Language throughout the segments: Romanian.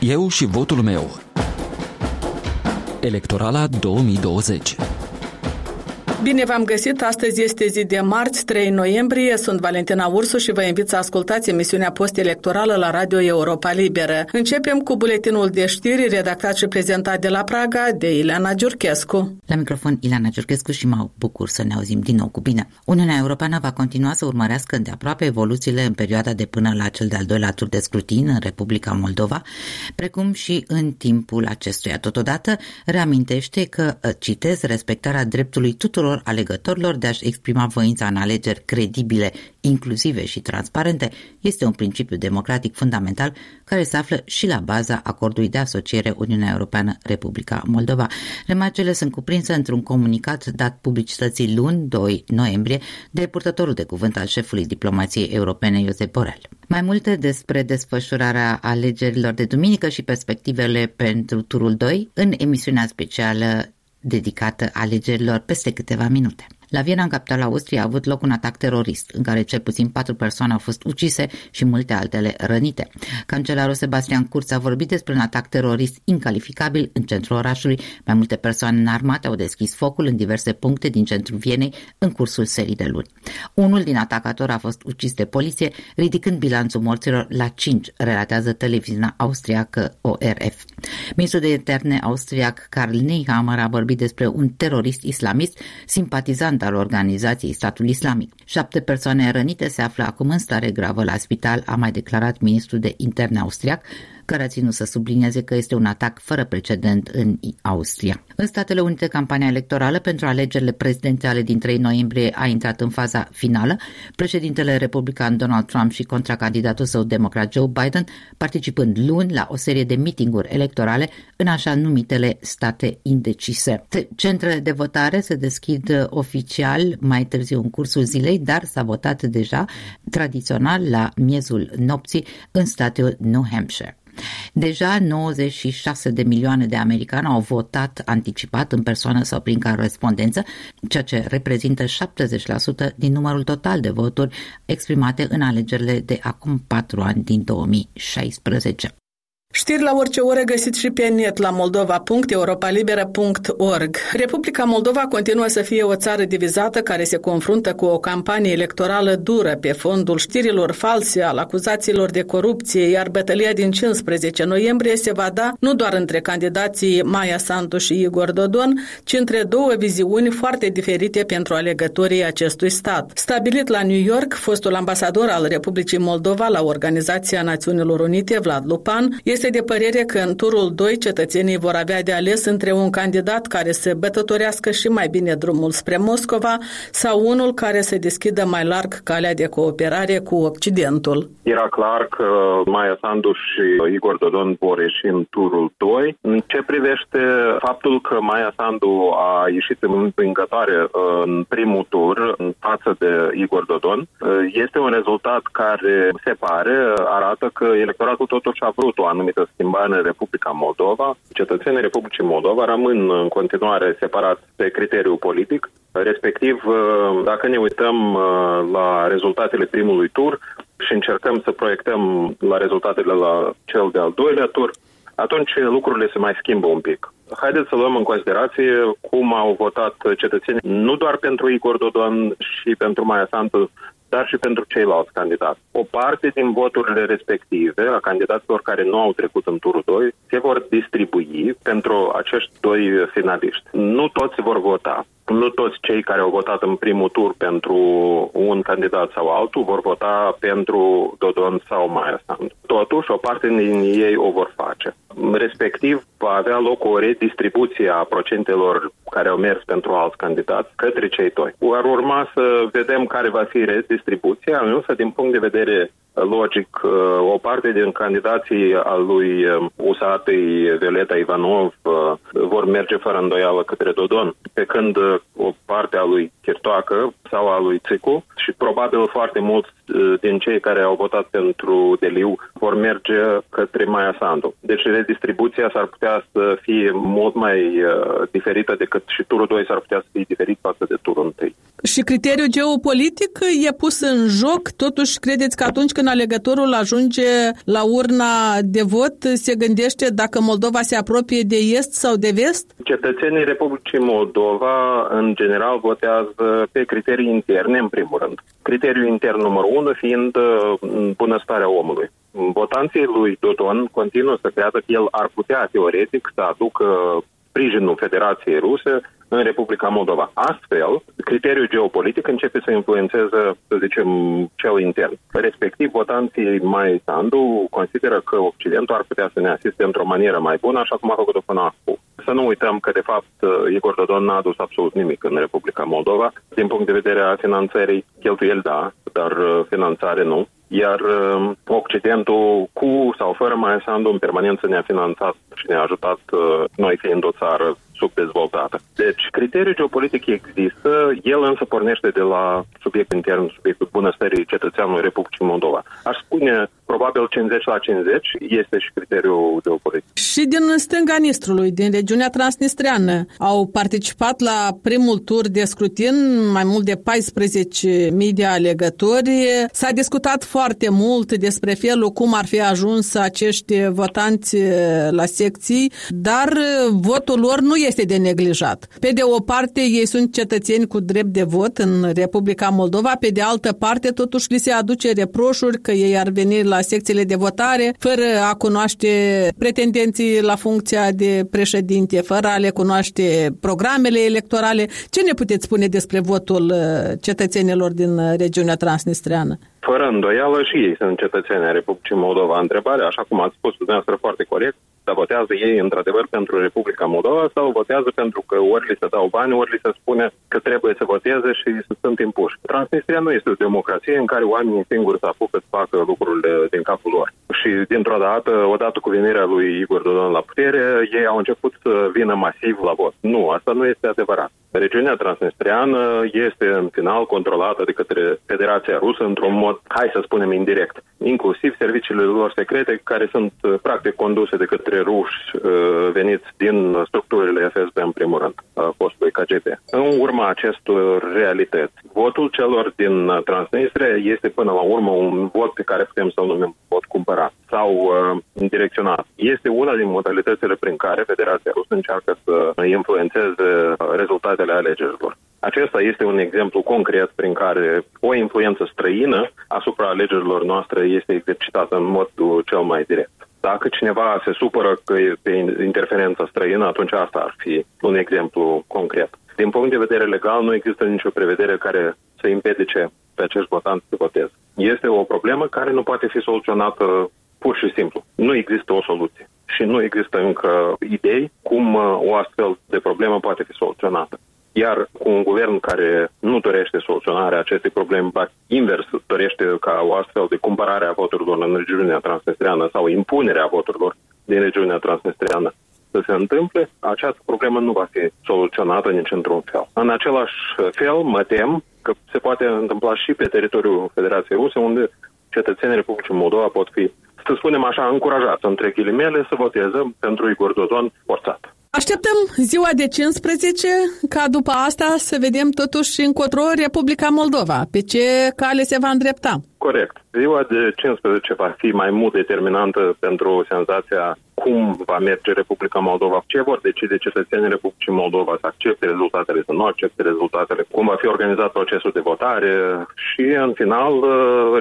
Eu și votul meu. Electorala 2020 Bine v-am găsit! Astăzi este zi de marți, 3 noiembrie. Sunt Valentina Ursu și vă invit să ascultați emisiunea post-electorală la Radio Europa Liberă. Începem cu buletinul de știri redactat și prezentat de la Praga de Ileana Giurchescu. La microfon Ileana Giurchescu și mă bucur să ne auzim din nou cu bine. Uniunea Europeană va continua să urmărească îndeaproape evoluțiile în perioada de până la cel de-al doilea tur de scrutin în Republica Moldova, precum și în timpul acestuia. Totodată reamintește că, citez, respectarea dreptului tuturor tuturor alegătorilor de a-și exprima voința în alegeri credibile, inclusive și transparente, este un principiu democratic fundamental care se află și la baza acordului de asociere Uniunea Europeană-Republica Moldova. Remarcele sunt cuprinse într-un comunicat dat publicității luni, 2 noiembrie, de purtătorul de cuvânt al șefului diplomației europene, Iosep Borel. Mai multe despre desfășurarea alegerilor de duminică și perspectivele pentru turul 2 în emisiunea specială dedicată alegerilor peste câteva minute. La Viena, în capitala Austriei, a avut loc un atac terorist, în care cel puțin patru persoane au fost ucise și multe altele rănite. Cancelarul Sebastian Kurz a vorbit despre un atac terorist incalificabil în centrul orașului. Mai multe persoane înarmate au deschis focul în diverse puncte din centrul Vienei în cursul serii de luni. Unul din atacatori a fost ucis de poliție, ridicând bilanțul morților la 5, relatează televiziunea austriacă ORF. Ministrul de interne austriac Karl Nehammer a vorbit despre un terorist islamist simpatizant reprezentant al organizației statul islamic. Șapte persoane rănite se află acum în stare gravă la spital, a mai declarat ministrul de interne austriac, care a ținut să sublinieze că este un atac fără precedent în Austria. În Statele Unite, campania electorală pentru alegerile prezidențiale din 3 noiembrie a intrat în faza finală. Președintele republican Donald Trump și contracandidatul său democrat Joe Biden participând luni la o serie de mitinguri electorale în așa numitele state indecise. Centrele de votare se deschid oficial mai târziu în cursul zilei, dar s-a votat deja tradițional la miezul nopții în statul New Hampshire. Deja 96 de milioane de americani au votat anticipat în persoană sau prin corespondență, ceea ce reprezintă 70% din numărul total de voturi exprimate în alegerile de acum patru ani din 2016. Știri la orice oră găsit și pe net la moldova.europalibera.org. Republica Moldova continuă să fie o țară divizată care se confruntă cu o campanie electorală dură pe fondul știrilor false, al acuzațiilor de corupție, iar bătălia din 15 noiembrie se va da nu doar între candidații Maia Santu și Igor Dodon, ci între două viziuni foarte diferite pentru alegătorii acestui stat. Stabilit la New York, fostul ambasador al Republicii Moldova la Organizația Națiunilor Unite, Vlad Lupan, este este de părere că în turul 2 cetățenii vor avea de ales între un candidat care să bătătorească și mai bine drumul spre Moscova sau unul care să deschidă mai larg calea de cooperare cu Occidentul. Era clar că Maia Sandu și Igor Dodon vor ieși în turul 2. În ce privește faptul că Maia Sandu a ieșit în învingătoare în primul tur în față de Igor Dodon, este un rezultat care se pare arată că electoratul totuși a vrut o anumită anumită schimbare în Republica Moldova. Cetățenii Republicii Moldova rămân în continuare separați pe criteriu politic, respectiv uh, dacă ne uităm uh, la rezultatele primului tur și încercăm să proiectăm la rezultatele la cel de-al doilea tur, atunci lucrurile se mai schimbă un pic. Haideți să luăm în considerație cum au votat cetățenii nu doar pentru Igor Dodon și pentru Maia Santu, dar și pentru ceilalți candidați. O parte din voturile respective a candidaților care nu au trecut în turul 2 se vor distribui pentru acești doi finaliști. Nu toți vor vota. Nu toți cei care au votat în primul tur pentru un candidat sau altul vor vota pentru Dodon sau Maia Sandu. Totuși, o parte din ei o vor face. Respectiv, va avea loc o redistribuție a procentelor care au mers pentru alți candidați către cei doi. Ar urma să vedem care va fi redistribuția, însă din punct de vedere logic, o parte din candidații al lui Usatei, Veleta Ivanov vor merge fără îndoială către Dodon, pe când o parte a lui Chirtoacă sau a lui Țicu și probabil foarte mulți din cei care au votat pentru Deliu vor merge către Maia Sandu. Deci redistribuția s-ar putea să fie mult mai uh, diferită decât și turul 2 s-ar putea să fie diferit față de turul 1. Și criteriul geopolitic e pus în joc? Totuși, credeți că atunci când alegătorul ajunge la urna de vot, se gândește dacă Moldova se apropie de est sau de vest? Cetățenii Republicii Moldova, în general, votează pe criterii interne, în primul rând. Criteriul intern numărul unu fiind uh, bunăstarea omului. Votanții lui Dodon continuă să creadă că el ar putea, teoretic, să aducă sprijinul Federației Ruse în Republica Moldova. Astfel, criteriul geopolitic începe să influențeze, să zicem, cel intern. Respectiv, votanții mai Sandu consideră că Occidentul ar putea să ne asiste într-o manieră mai bună, așa cum a făcut-o până acum. Să nu uităm că, de fapt, Igor Dodon n-a adus absolut nimic în Republica Moldova. Din punct de vedere a finanțării, cheltuieli da, dar uh, finanțare nu iar uh, Occidentul, cu sau fără Maia Sandu, în permanență ne-a finanțat și ne-a ajutat, uh, noi fiind o țară subdezvoltată. Deci, criteriul geopolitic există, el însă pornește de la subiectul intern, subiectul bunăstării cetățeanului Republicii Moldova. Aș spune, probabil 50 la 50 este și criteriul geopolitic. Și din stânga Nistrului, din regiunea transnistreană, au participat la primul tur de scrutin mai mult de 14.000 de alegători. S-a discutat foarte mult despre felul cum ar fi ajuns acești votanți la secții, dar votul lor nu este este de neglijat. Pe de o parte, ei sunt cetățeni cu drept de vot în Republica Moldova, pe de altă parte, totuși li se aduce reproșuri că ei ar veni la secțiile de votare fără a cunoaște pretendenții la funcția de președinte, fără a le cunoaște programele electorale. Ce ne puteți spune despre votul uh, cetățenilor din uh, regiunea transnistreană? Fără îndoială și ei sunt cetățeni ai Republicii Moldova. Întrebarea, așa cum ați spus dumneavoastră foarte corect, să votează ei într-adevăr pentru Republica Moldova sau votează pentru că ori li se dau bani, ori li se spune că trebuie să voteze și sunt impuși. Transnistria nu este o democrație în care oamenii singuri să apucă să facă lucrurile din capul lor. Și dintr-o dată, odată cu venirea lui Igor Dodon la putere, ei au început să vină masiv la vot. Nu, asta nu este adevărat. Regiunea transnistreană este în final controlată de către Federația Rusă într-un mod, hai să spunem, indirect. Inclusiv serviciile lor secrete care sunt uh, practic conduse de către ruși uh, veniți din structurile FSB în primul rând, a postului KGB. În urma acestor realități, votul celor din Transnistria este până la urmă un vot pe care putem să-l numim vot cumpărat sau uh, direcționat. Este una din modalitățile prin care Federația Rusă încearcă să influențeze rezultatele alegerilor. Acesta este un exemplu concret prin care o influență străină asupra alegerilor noastre este exercitată în modul cel mai direct. Dacă cineva se supără că e pe interferența străină, atunci asta ar fi un exemplu concret. Din punct de vedere legal, nu există nicio prevedere care să împiedice pe acești votanți să voteze. Este o problemă care nu poate fi soluționată pur și simplu. Nu există o soluție și nu există încă idei cum uh, o astfel de problemă poate fi soluționată. Iar cu un guvern care nu dorește soluționarea acestei probleme, ba invers, dorește ca o astfel de cumpărare a voturilor în regiunea transnistreană sau impunerea voturilor din regiunea transnistreană să se întâmple, această problemă nu va fi soluționată nici într-un fel. În același fel, mă tem că se poate întâmpla și pe teritoriul Federației Ruse, unde cetățenii Republicii Moldova pot fi, să spunem așa, încurajați, între ghilimele, să voteze pentru Igor Dodon forțat. Așteptăm ziua de 15 ca după asta să vedem totuși încotro Republica Moldova. Pe ce cale se va îndrepta? Corect. Ziua de 15 va fi mai mult determinantă pentru senzația cum va merge Republica Moldova, ce vor decide cetățenii Republicii Moldova să accepte rezultatele, să nu accepte rezultatele, cum va fi organizat procesul de votare și, în final,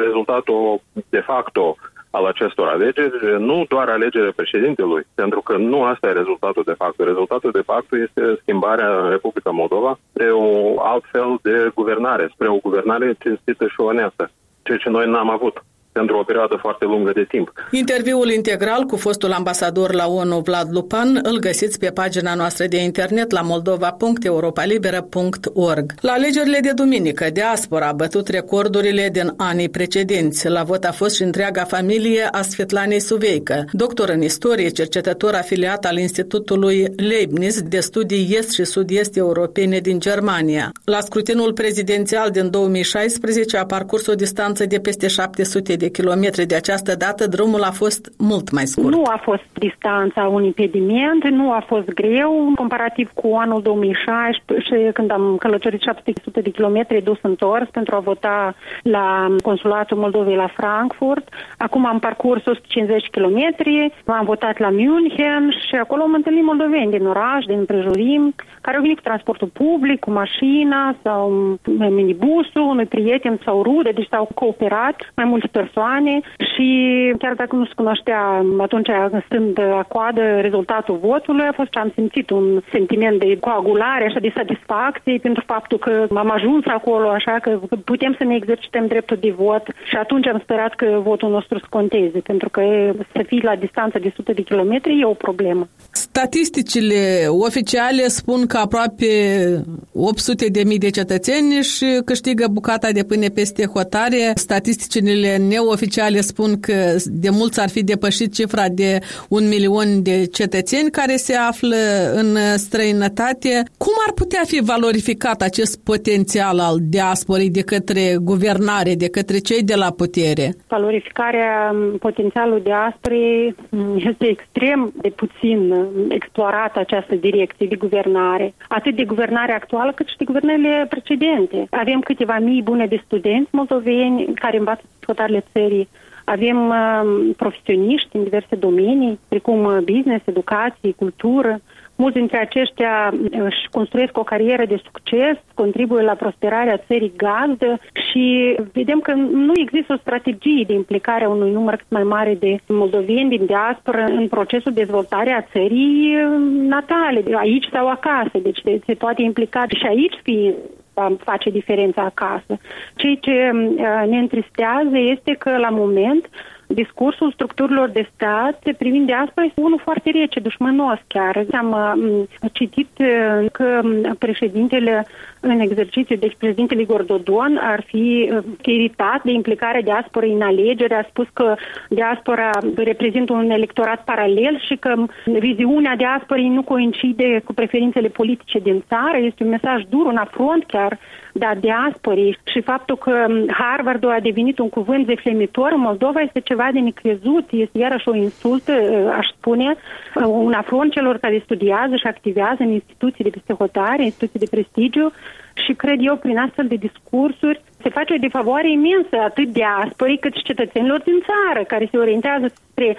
rezultatul de facto al acestor alegeri, nu doar alegerea președintelui, pentru că nu asta e rezultatul de fapt. Rezultatul de fapt este schimbarea în Republica Moldova spre o alt fel de guvernare, spre o guvernare cinstită și onestă, ceea ce noi n-am avut pentru o perioadă foarte lungă de timp. Interviul integral cu fostul ambasador la ONU Vlad Lupan îl găsiți pe pagina noastră de internet la moldova.europalibera.org. La alegerile de duminică, diaspora a bătut recordurile din anii precedenți. La vot a fost și întreaga familie a Svetlanei Suveică, doctor în istorie, cercetător afiliat al Institutului Leibniz de studii est și sud-est europene din Germania. La scrutinul prezidențial din 2016 a parcurs o distanță de peste 700 de kilometri. De această dată drumul a fost mult mai scurt. Nu a fost distanța un impediment, nu a fost greu comparativ cu anul 2016 când am călătorit 700 de kilometri dus întors pentru a vota la consulatul Moldovei la Frankfurt. Acum am parcurs 150 km, am votat la München și acolo am întâlnit moldoveni din oraș, din împrejurim, care au venit cu transportul public, cu mașina sau minibusul, unui prieten sau rude, deci s-au cooperat mai multe persoane și chiar dacă nu se cunoștea atunci stând la coadă rezultatul votului, a fost am simțit un sentiment de coagulare, așa de satisfacție pentru faptul că am ajuns acolo, așa că putem să ne exercităm dreptul de vot și atunci am sperat că votul nostru să conteze, pentru că să fii la distanță de 100 de kilometri e o problemă. Statisticile oficiale spun că aproape 800 de mii de cetățeni și câștigă bucata de pâine peste hotare. Statisticile neoficiale spun că de mulți ar fi depășit cifra de un milion de cetățeni care se află în străinătate. Cum ar putea fi valorificat acest potențial al diasporii de către guvernare, de către cei de la putere? Valorificarea potențialului diasporii este extrem de puțin explorată această direcție de guvernare, atât de guvernare actuală cât și de guvernările precedente. Avem câteva mii bune de studenți moldoveni care învață psihotarele țării. Avem uh, profesioniști în diverse domenii, precum uh, business, educație, cultură, Mulți dintre aceștia uh, își construiesc o carieră de succes, contribuie la prosperarea țării gazdă și vedem că nu există o strategie de implicare a unui număr cât mai mare de moldoveni din diaspora în procesul de dezvoltare a țării uh, natale, aici sau acasă. Deci se poate implica și aici fi face diferența acasă. Ceea ce uh, ne întristează este că la moment discursul structurilor de stat privind diaspora este unul foarte rece, dușmănos chiar. Am uh, citit uh, că președintele în exercițiu, deci președintele Igor Dodon ar fi uh, iritat de implicarea diasporei în alegeri, a spus că diaspora reprezintă un electorat paralel și că viziunea diasporei nu coincide cu preferințele politice din țară. Este un mesaj dur, un afront chiar da, diasporii și faptul că Harvard a devenit un cuvânt deflemitor în Moldova este ceva de necrezut, este iarăși o insultă, uh, aș spune, uh, un afront celor care studiază și activează în instituții de peste hotare, instituții de prestigiu și cred eu prin astfel de discursuri se face o defavoare imensă atât diasporii cât și cetățenilor din țară care se orientează spre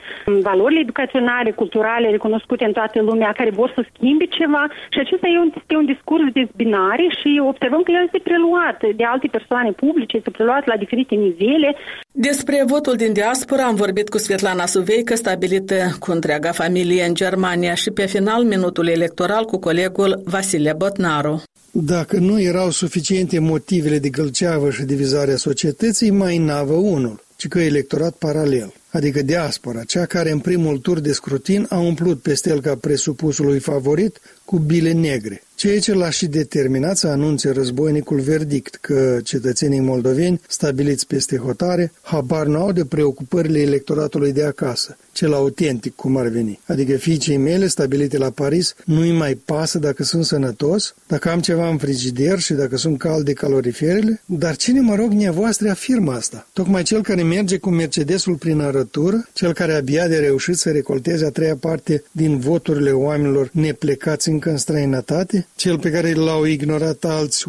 valorile educaționale, culturale recunoscute în toată lumea, care vor să schimbe ceva și acesta e un, este un discurs de zbinare și observăm că el este preluat de alte persoane publice, este preluat la diferite nivele. Despre votul din diaspora am vorbit cu Svetlana Suveică, stabilită cu întreaga familie în Germania și pe final minutul electoral cu colegul Vasile Botnaru. Dacă nu erau suficiente motivele de gălceavă și divizarea societății, mai navă unul, ci că electorat paralel, adică diaspora, cea care în primul tur de scrutin a umplut pe stelca presupusului favorit cu bile negre, ceea ce l-a și determinat să anunțe războinicul verdict că cetățenii moldoveni stabiliți peste hotare habar n-au de preocupările electoratului de acasă, cel autentic cum ar veni. Adică fiicei mele stabilite la Paris nu-i mai pasă dacă sunt sănătos, dacă am ceva în frigider și dacă sunt calde caloriferele, dar cine mă rog nevoastre afirmă asta? Tocmai cel care merge cu Mercedesul prin arătură, cel care abia de reușit să recolteze a treia parte din voturile oamenilor neplecați încă în străinătate, cel pe care l-au ignorat alți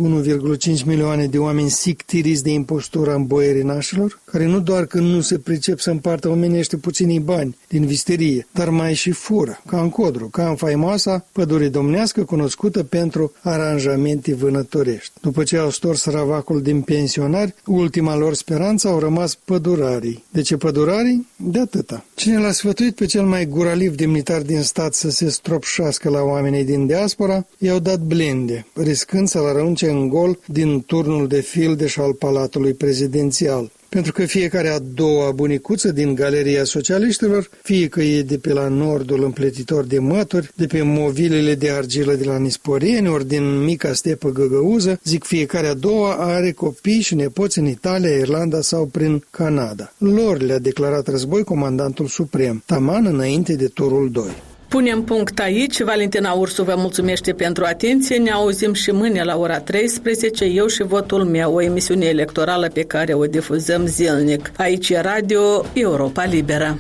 1,5 milioane de oameni sictiriți de impostura în boierii nașilor, care nu doar că nu se pricep să împartă omenește puținii bani din visterie, dar mai și fură, ca în Codru, ca în faimoasa pădure domnească cunoscută pentru aranjamente vânătorești. După ce au stors ravacul din pensionari, ultima lor speranță au rămas pădurarii. De ce pădurarii? De atâta. Cine l-a sfătuit pe cel mai guraliv demnitar din stat să se stropșească la oamenii din diaspora, i-au dat blinde, riscând să-l arunce în gol din turnul de fildeș al palatului prezidențial. Pentru că fiecare a doua bunicuță din galeria socialiștilor, fie că e de pe la nordul împletitor de mături, de pe movilele de argilă de la Nisporeni, ori din mica stepă găgăuză, zic fiecare a doua are copii și nepoți în Italia, Irlanda sau prin Canada. Lor le-a declarat război comandantul suprem, taman înainte de turul 2. Punem punct aici. Valentina Ursu vă mulțumește pentru atenție. Ne auzim și mâine la ora 13, eu și votul meu, o emisiune electorală pe care o difuzăm zilnic. Aici e Radio Europa Liberă.